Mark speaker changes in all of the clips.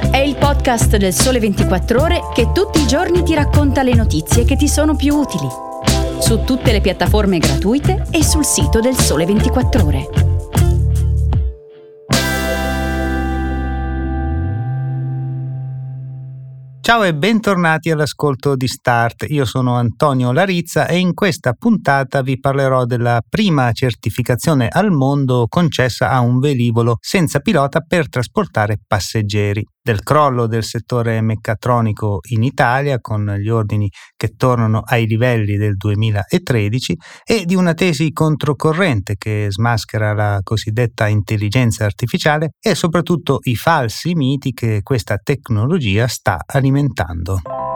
Speaker 1: È il podcast del Sole 24 Ore che tutti i giorni ti racconta le notizie che ti sono più utili. Su tutte le piattaforme gratuite e sul sito del Sole 24 Ore.
Speaker 2: Ciao e bentornati all'ascolto di Start. Io sono Antonio Larizza e in questa puntata vi parlerò della prima certificazione al mondo concessa a un velivolo senza pilota per trasportare passeggeri del crollo del settore meccatronico in Italia con gli ordini che tornano ai livelli del 2013 e di una tesi controcorrente che smaschera la cosiddetta intelligenza artificiale e soprattutto i falsi miti che questa tecnologia sta alimentando.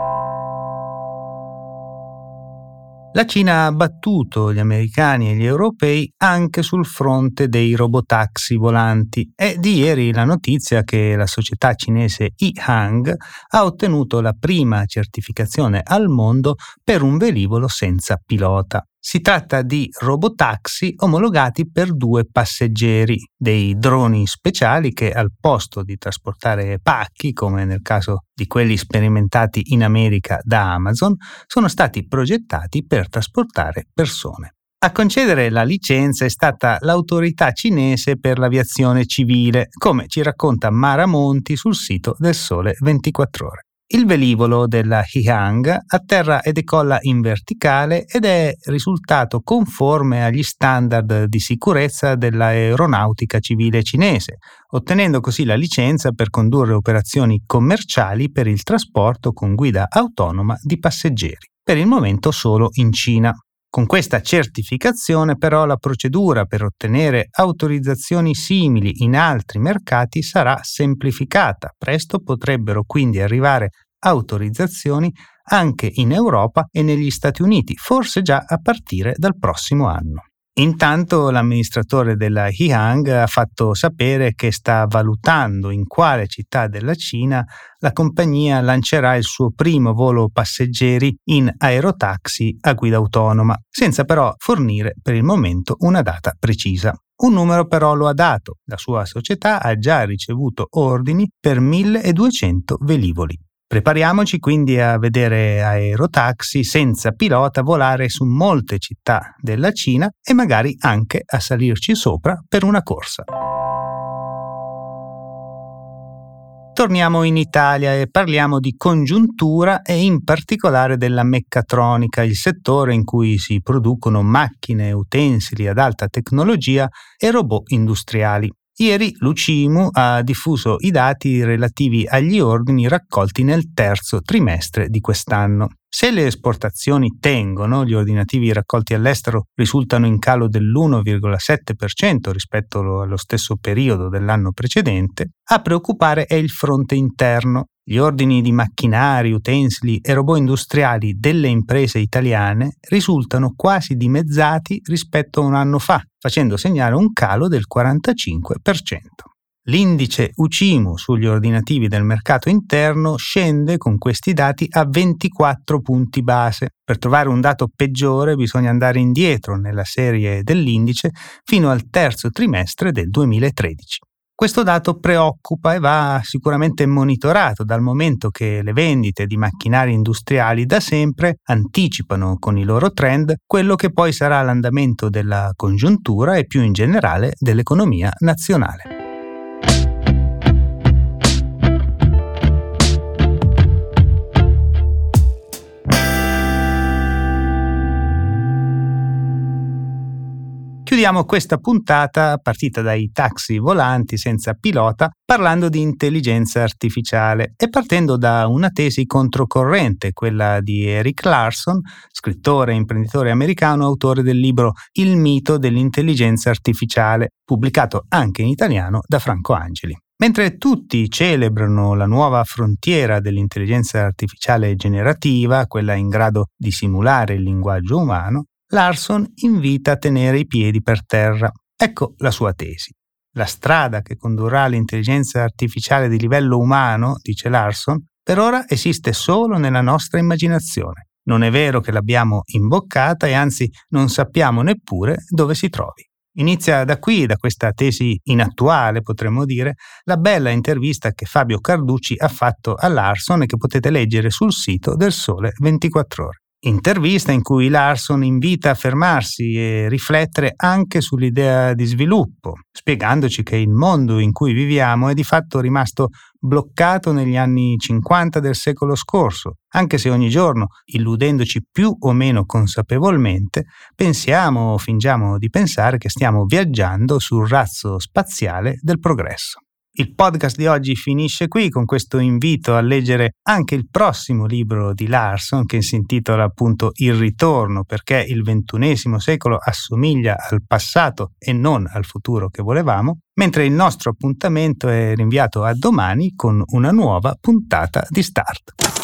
Speaker 2: La Cina ha battuto gli americani e gli europei anche sul fronte dei robotaxi volanti. È di ieri la notizia che la società cinese Yihang ha ottenuto la prima certificazione al mondo per un velivolo senza pilota. Si tratta di robotaxi omologati per due passeggeri, dei droni speciali che al posto di trasportare pacchi, come nel caso di quelli sperimentati in America da Amazon, sono stati progettati per trasportare persone. A concedere la licenza è stata l'autorità cinese per l'aviazione civile, come ci racconta Mara Monti sul sito del Sole 24 ore. Il velivolo della Hihang atterra e decolla in verticale ed è risultato conforme agli standard di sicurezza dell'aeronautica civile cinese, ottenendo così la licenza per condurre operazioni commerciali per il trasporto con guida autonoma di passeggeri, per il momento solo in Cina. Con questa certificazione però la procedura per ottenere autorizzazioni simili in altri mercati sarà semplificata. Presto potrebbero quindi arrivare autorizzazioni anche in Europa e negli Stati Uniti, forse già a partire dal prossimo anno. Intanto l'amministratore della Hihang ha fatto sapere che sta valutando in quale città della Cina la compagnia lancerà il suo primo volo passeggeri in aerotaxi a guida autonoma, senza però fornire per il momento una data precisa. Un numero però lo ha dato, la sua società ha già ricevuto ordini per 1200 velivoli. Prepariamoci quindi a vedere aerotaxi senza pilota volare su molte città della Cina e magari anche a salirci sopra per una corsa. Torniamo in Italia e parliamo di congiuntura e in particolare della meccatronica, il settore in cui si producono macchine, utensili ad alta tecnologia e robot industriali. Ieri l'UCIMU ha diffuso i dati relativi agli ordini raccolti nel terzo trimestre di quest'anno. Se le esportazioni tengono, gli ordinativi raccolti all'estero risultano in calo dell'1,7% rispetto allo stesso periodo dell'anno precedente, a preoccupare è il fronte interno. Gli ordini di macchinari, utensili e robot industriali delle imprese italiane risultano quasi dimezzati rispetto a un anno fa, facendo segnare un calo del 45%. L'indice UCIMU sugli ordinativi del mercato interno scende con questi dati a 24 punti base. Per trovare un dato peggiore bisogna andare indietro nella serie dell'indice fino al terzo trimestre del 2013. Questo dato preoccupa e va sicuramente monitorato dal momento che le vendite di macchinari industriali da sempre anticipano con i loro trend quello che poi sarà l'andamento della congiuntura e più in generale dell'economia nazionale. Chiudiamo questa puntata, partita dai taxi volanti senza pilota, parlando di intelligenza artificiale e partendo da una tesi controcorrente, quella di Eric Larson, scrittore e imprenditore americano, autore del libro Il mito dell'intelligenza artificiale, pubblicato anche in italiano da Franco Angeli. Mentre tutti celebrano la nuova frontiera dell'intelligenza artificiale generativa, quella in grado di simulare il linguaggio umano, Larson invita a tenere i piedi per terra. Ecco la sua tesi. La strada che condurrà all'intelligenza artificiale di livello umano, dice Larson, per ora esiste solo nella nostra immaginazione. Non è vero che l'abbiamo imboccata e anzi non sappiamo neppure dove si trovi. Inizia da qui, da questa tesi inattuale, potremmo dire, la bella intervista che Fabio Carducci ha fatto a Larson e che potete leggere sul sito del Sole 24 ore. Intervista in cui Larson invita a fermarsi e riflettere anche sull'idea di sviluppo, spiegandoci che il mondo in cui viviamo è di fatto rimasto bloccato negli anni 50 del secolo scorso, anche se ogni giorno, illudendoci più o meno consapevolmente, pensiamo o fingiamo di pensare che stiamo viaggiando sul razzo spaziale del progresso. Il podcast di oggi finisce qui con questo invito a leggere anche il prossimo libro di Larson che si intitola appunto Il ritorno perché il ventunesimo secolo assomiglia al passato e non al futuro che volevamo, mentre il nostro appuntamento è rinviato a domani con una nuova puntata di Start.